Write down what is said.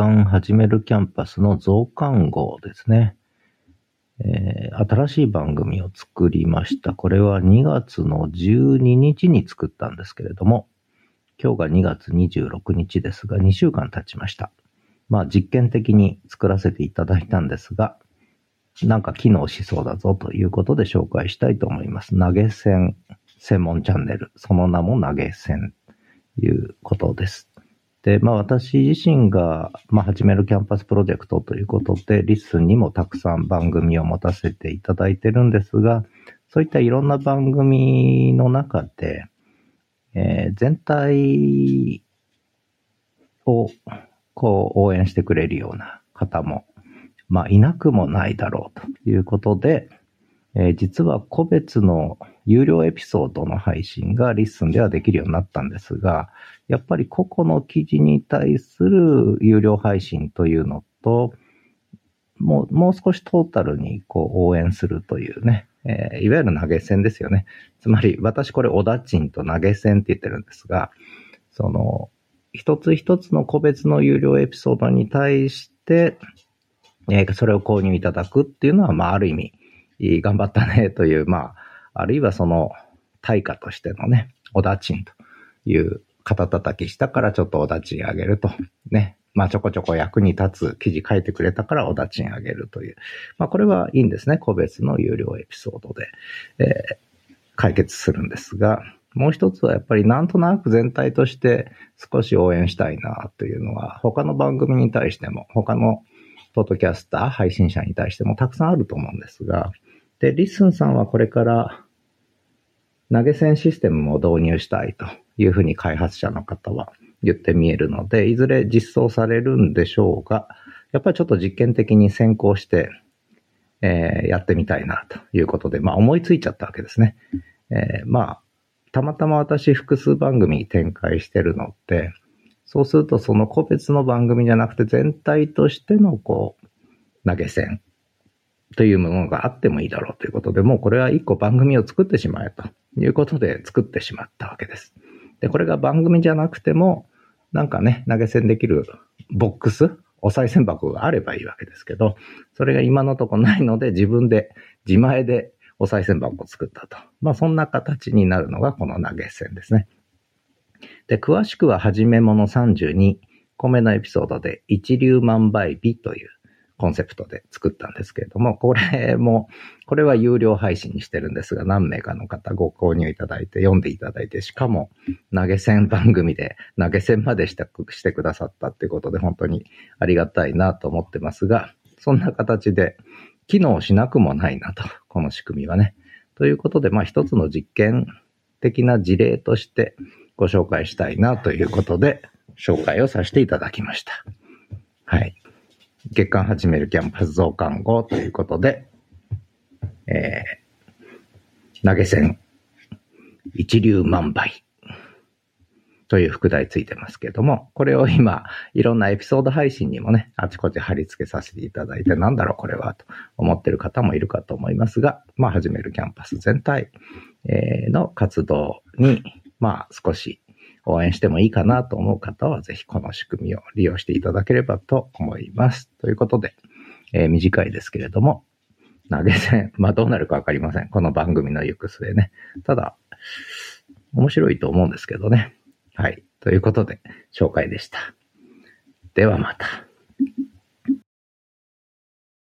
刊始めるキャンパスの増刊号ですね。えー、新しい番組を作りました。これは2月の12日に作ったんですけれども、今日が2月26日ですが、2週間経ちました。まあ実験的に作らせていただいたんですが、なんか機能しそうだぞということで紹介したいと思います。投げ銭専門チャンネル。その名も投げ銭ということです。で、まあ私自身が、まあ始める Camp@Us プロジェクトということで、 LISTEN にもたくさん番組を持たせていただいてるんですが、そういったいろんな番組の中で、えー、全体をこう応援してくれるような方も、まあいなくもないだろうということで、えー、実は個別の有料エピソードの配信が LISTEN ではできるようになったんですが、やっぱり個々の記事に対する有料配信というのと、もう、もう少しトータルにこう応援するというね、えー、いわゆる投げ銭ですよね。つまり、私これお駄賃と投げ銭って言ってるんですが、その、一つ一つの個別の有料エピソードに対して、えー、それを購入いただくっていうのは、まあ、ある意味、頑張ったねという、まあ、あるいはその対価としてのね、おだちんという肩叩きしたからちょっとおだちんあげると。ね。まあちょこちょこ役に立つ記事書いてくれたからおだちんあげるという。まあこれはいいんですね。個別の有料エピソードで、えー、解決するんですが、もう一つはやっぱりなんとなく全体として少し応援したいなというのは他の番組に対しても他のポッドキャスター、配信者に対してもたくさんあると思うんですが、で、 LISTEN さんはこれから投げ銭システムも導入したいというふうに開発者の方は言ってみえるので、いずれ実装されるんでしょうが、やっぱりちょっと実験的に先行して、えー、やってみたいなということで、まあ思いついちゃったわけですね。えー、まあ、たまたま私複数番組展開してるので、そうするとその個別の番組じゃなくて全体としてのこう、投げ銭というものがあってもいいだろうということで、もうこれは一個番組を作ってしまえということで作ってしまったわけです。で、これが番組じゃなくても、なんかね、投げ銭できるボックス、お賽銭箱があればいいわけですけど、それが今のとこないので自分で自前でお賽銭箱を作ったと。まあそんな形になるのがこの投げ銭ですね。で、詳しくは、はじめもの32個目のエピソードで、一粒万倍日というコンセプトで作ったんですけれども、これも、これは有料配信にしてるんですが、何名かの方ご購入いただいて、読んでいただいて、しかも投げ銭番組で投げ銭までしたしてくださったっていうことで、本当にありがたいなと思ってますが、そんな形で機能しなくもないなと、この仕組みはね。ということで、まあ一つの実験的な事例としてご紹介したいなということで、紹介をさせていただきました。はい。月間始めるキャンパス増刊号ということで、えー、投げ銭、一流万倍という副題ついてますけども、これを今、いろんなエピソード配信にもね、あちこち貼り付けさせていただいて、なんだろうこれはと思ってる方もいるかと思いますが、まあ、始めるキャンパス全体の活動に、まあ、少し応援してもいいかなと思う方は、ぜひこの仕組みを利用していただければと思います。ということで、えー、短いですけれども、投げ銭、まあどうなるかわかりません。この番組の行く末ね。ただ、面白いと思うんですけどね。はい。ということで、紹介でした。ではまた。